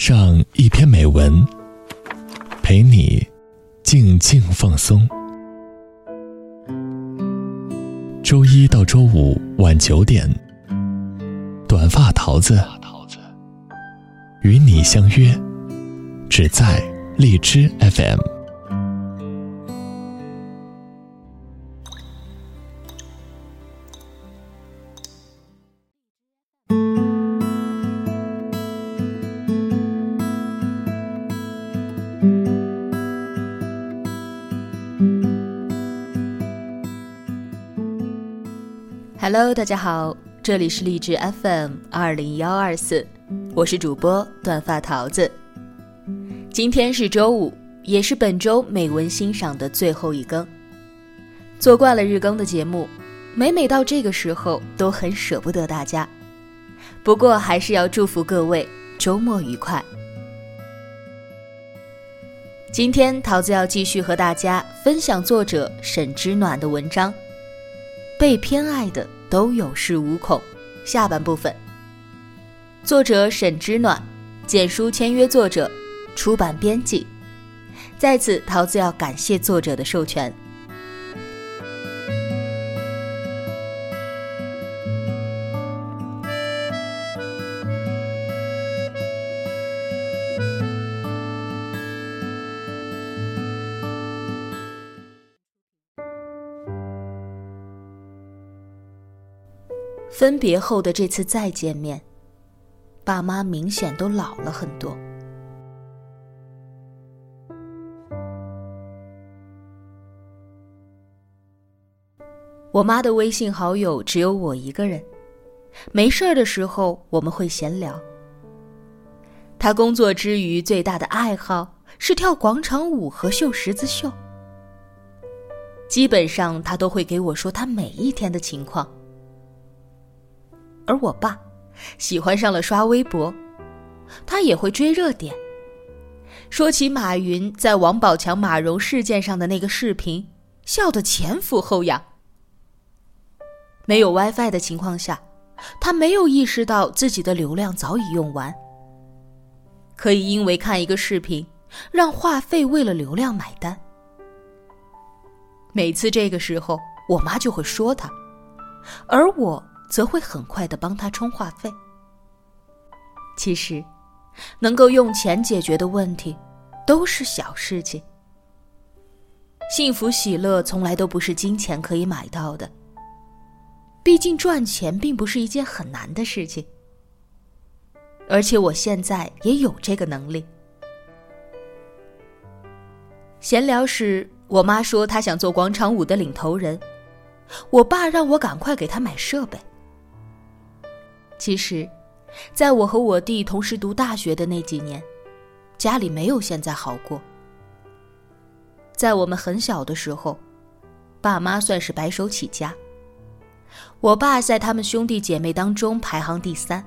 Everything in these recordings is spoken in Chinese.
上一篇美文，陪你静静放松。周一到周五晚九点，短发桃子与你相约，只在荔枝 FM。Hello，大家好，这里是励志 FM 二零幺二四，我是主播短发桃子。今天是周五，也是本周美文欣赏的最后一更。做惯了日更的节目，每每到这个时候都很舍不得大家。不过还是要祝福各位周末愉快。今天桃子要继续和大家分享作者沈之暖的文章，《被偏爱的》。都有恃无恐。下半部分，作者沈之暖，简书签约作者，出版编辑。在此，桃子要感谢作者的授权。分别后的这次再见面，爸妈明显都老了很多。我妈的微信好友只有我一个人，没事儿的时候我们会闲聊。她工作之余最大的爱好是跳广场舞和绣十字绣，基本上她都会给我说她每一天的情况。而我爸喜欢上了刷微博，他也会追热点。说起马云在王宝强马蓉事件上的那个视频，笑得前俯后仰。没有 WiFi 的情况下，他没有意识到自己的流量早已用完。可以因为看一个视频，让话费为了流量买单。每次这个时候，我妈就会说他，而我。则会很快的帮他充话费。其实，能够用钱解决的问题，都是小事情。幸福喜乐从来都不是金钱可以买到的。毕竟赚钱并不是一件很难的事情，而且我现在也有这个能力。闲聊时，我妈说她想做广场舞的领头人，我爸让我赶快给她买设备。其实，在我和我弟同时读大学的那几年，家里没有现在好过。在我们很小的时候，爸妈算是白手起家。我爸在他们兄弟姐妹当中排行第三，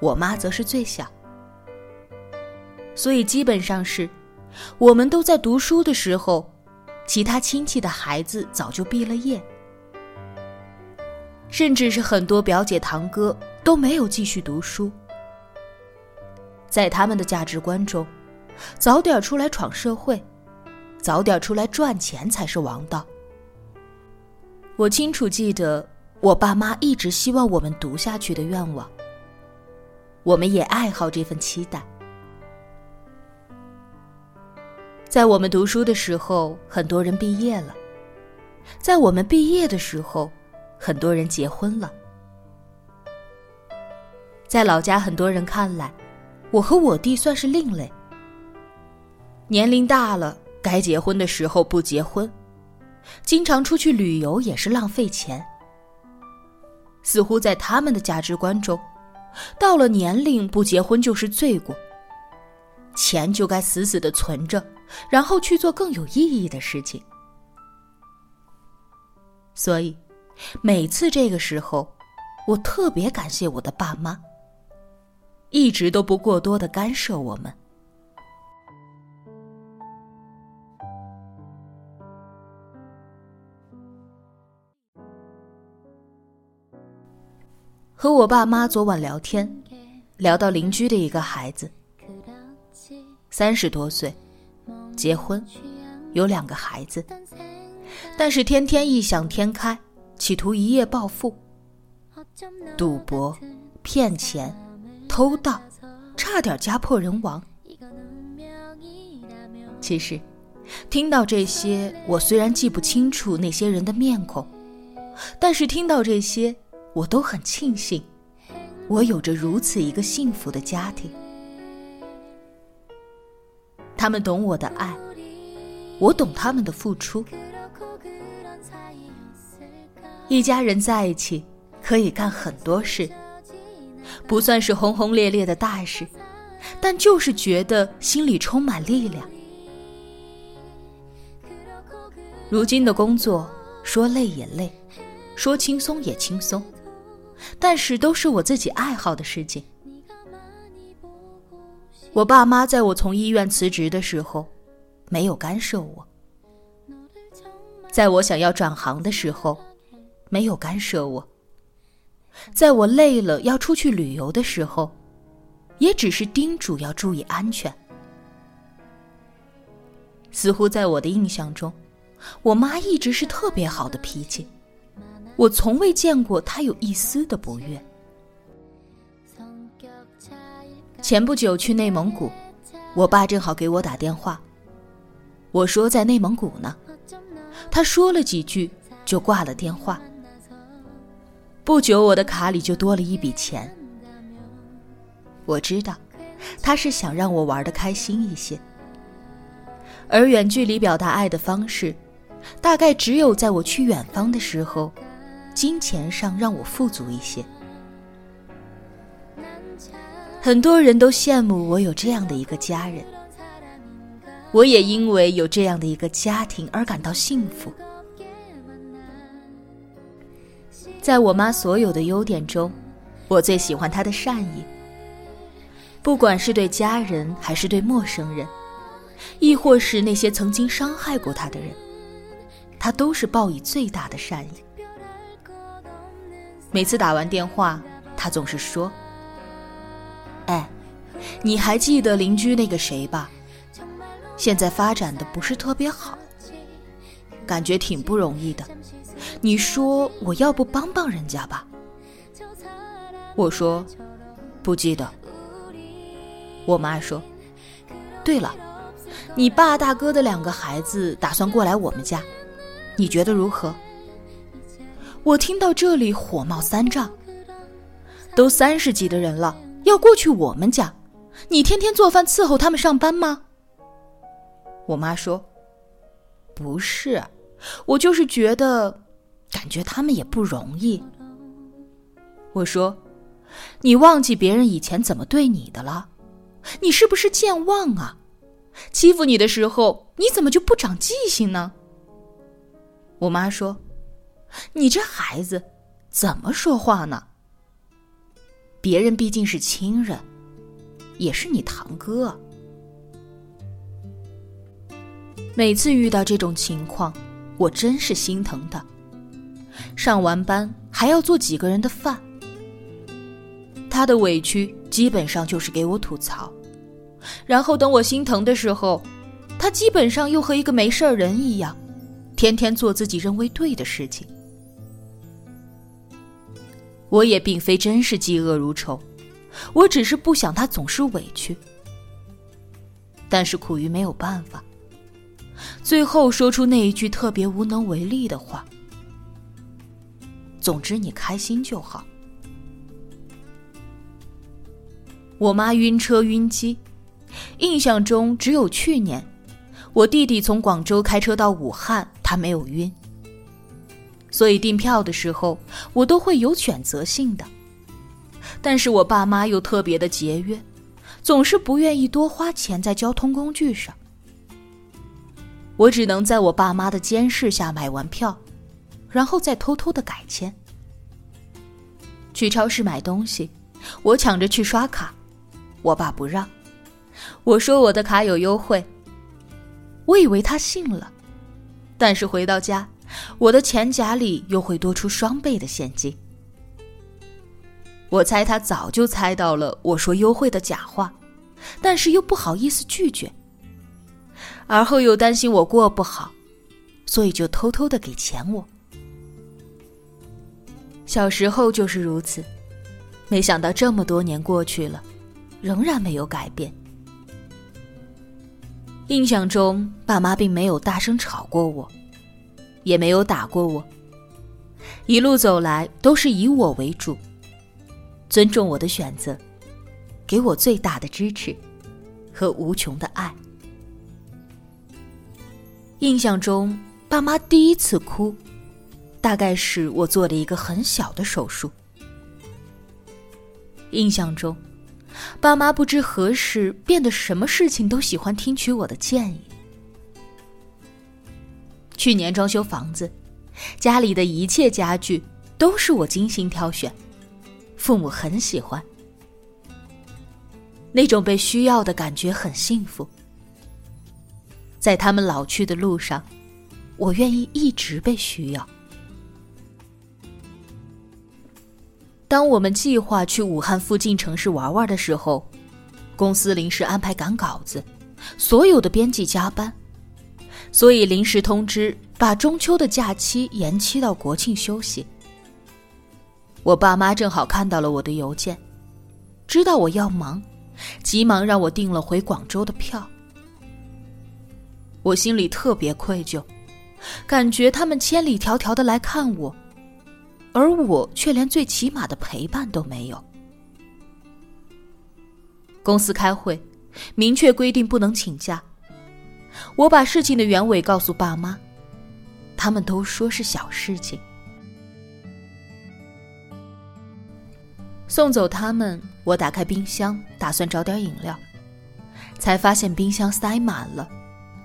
我妈则是最小。所以基本上是，我们都在读书的时候，其他亲戚的孩子早就毕了业。甚至是很多表姐堂哥都没有继续读书，在他们的价值观中，早点出来闯社会，早点出来赚钱才是王道。我清楚记得我爸妈一直希望我们读下去的愿望，我们也爱好这份期待。在我们读书的时候，很多人毕业了；在我们毕业的时候，很多人结婚了，在老家很多人看来，我和我弟算是另类。年龄大了，该结婚的时候不结婚，经常出去旅游也是浪费钱。似乎在他们的价值观中，到了年龄不结婚就是罪过，钱就该死死的存着，然后去做更有意义的事情。所以。每次这个时候，我特别感谢我的爸妈，一直都不过多的干涉我们。和我爸妈昨晚聊天，聊到邻居的一个孩子，三十多岁，结婚，有两个孩子，但是天天异想天开，企图一夜暴富，赌博、骗钱、偷盗，差点家破人亡。其实，听到这些，我虽然记不清楚那些人的面孔，但是听到这些，我都很庆幸，我有着如此一个幸福的家庭。他们懂我的爱，我懂他们的付出。一家人在一起，可以干很多事，不算是轰轰烈烈的大事，但就是觉得心里充满力量。如今的工作，说累也累，说轻松也轻松，但是都是我自己爱好的事情。我爸妈在我从医院辞职的时候，没有干涉我；在我想要转行的时候，没有干涉我；在我累了要出去旅游的时候，也只是叮嘱要注意安全。似乎在我的印象中。我妈一直是特别好的脾气，我从未见过她有一丝的不悦。前不久去内蒙古，我爸正好给我打电话，我说在内蒙古呢，他说了几句就挂了电话。不久我的卡里就多了一笔钱，我知道他是想让我玩的开心一些，而远距离表达爱的方式。大概只有在我去远方的时候，金钱上让我富足一些。很多人都羡慕我有这样的一个家人，我也因为有这样的一个家庭而感到幸福。在我妈所有的优点中，我最喜欢她的善意。不管是对家人，还是对陌生人，亦或是那些曾经伤害过她的人。她都是报以最大的善意。每次打完电话，她总是说：“哎，你还记得邻居那个谁吧？现在发展的不是特别好，感觉挺不容易的。你说我要不帮帮人家吧？”我说：“不记得。”我妈说：“对了，你爸大哥的两个孩子打算过来我们家。”你觉得如何？我听到这里火冒三丈。都三十几的人了，要过去我们家，你天天做饭伺候他们上班吗？我妈说：“不是，我就是觉得，感觉他们也不容易。”我说：“你忘记别人以前怎么对你的了？你是不是健忘啊？欺负你的时候，你怎么就不长记性呢？”我妈说：“你这孩子怎么说话呢？别人毕竟是亲人，也是你堂哥。每次遇到这种情况，我真是心疼他。上完班还要做几个人的饭，他的委屈基本上就是给我吐槽，然后等我心疼的时候，他基本上又和一个没事人一样。”天天做自己认为对的事情，我也并非真是嫉恶如仇，我只是不想他总是委屈。但是苦于没有办法，最后说出那一句特别无能为力的话。总之你开心就好。我妈晕车晕机，印象中只有去年，我弟弟从广州开车到武汉。他没有晕，所以订票的时候我都会有选择性的。但是我爸妈又特别的节约，总是不愿意多花钱在交通工具上。我只能在我爸妈的监视下买完票，然后再偷偷的改签。去超市买东西，我抢着去刷卡，我爸不让，我说我的卡有优惠。我以为他信了。但是回到家，我的钱夹里又会多出双倍的现金。我猜他早就猜到了我说优惠的假话，但是又不好意思拒绝，而后又担心我过不好，所以就偷偷的给钱我。小时候就是如此，没想到这么多年过去了，仍然没有改变。印象中，爸妈并没有大声吵过我，也没有打过我。一路走来都是以我为主，尊重我的选择，给我最大的支持和无穷的爱。印象中，爸妈第一次哭，大概是我做了一个很小的手术。印象中。爸妈不知何时变得什么事情都喜欢听取我的建议。去年装修房子，家里的一切家具都是我精心挑选，父母很喜欢。那种被需要的感觉很幸福。在他们老去的路上，我愿意一直被需要。当我们计划去武汉附近城市玩玩的时候，公司临时安排赶稿子，所有的编辑加班，所以临时通知把中秋的假期延期到国庆休息。我爸妈正好看到了我的邮件，知道我要忙，急忙让我订了回广州的票。我心里特别愧疚，感觉他们千里迢迢的来看我。而我却连最起码的陪伴都没有。公司开会，明确规定不能请假。我把事情的原委告诉爸妈，他们都说是小事情。送走他们，我打开冰箱，打算找点饮料，才发现冰箱塞满了，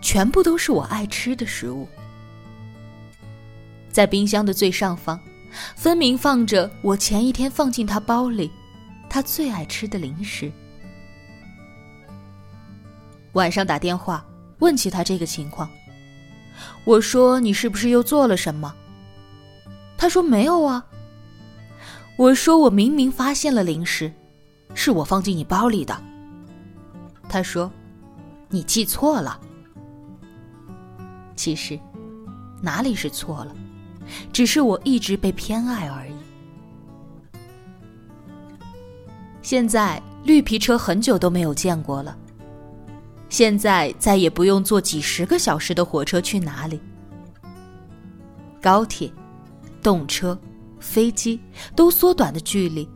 全部都是我爱吃的食物。在冰箱的最上方。分明放着我前一天放进他包里，他最爱吃的零食。晚上打电话问起他这个情况，我说：“你是不是又做了什么？”他说：“没有啊。”我说：“我明明发现了零食，是我放进你包里的。”他说：“你记错了。”其实，哪里是错了？只是我一直被偏爱而已。现在绿皮车很久都没有见过了。现在再也不用坐几十个小时的火车去哪里。高铁、动车、飞机都缩短的距离，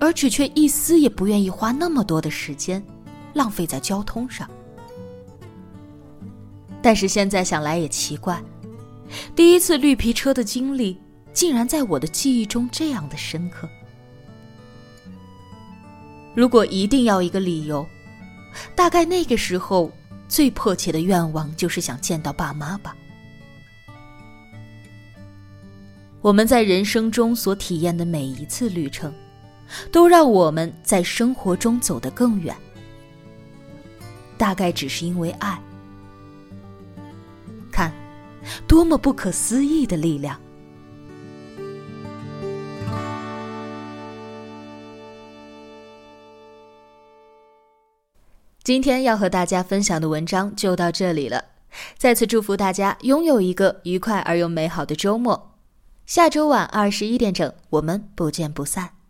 而且却一丝也不愿意花那么多的时间浪费在交通上。但是现在想来也奇怪。第一次绿皮车的经历，竟然在我的记忆中这样的深刻。如果一定要一个理由，大概那个时候最迫切的愿望就是想见到爸妈吧。我们在人生中所体验的每一次旅程，都让我们在生活中走得更远。大概只是因为爱。多么不可思议的力量！今天要和大家分享的文章就到这里了。再次祝福大家拥有一个愉快而又美好的周末。下周晚二十一点整，我们不见不散。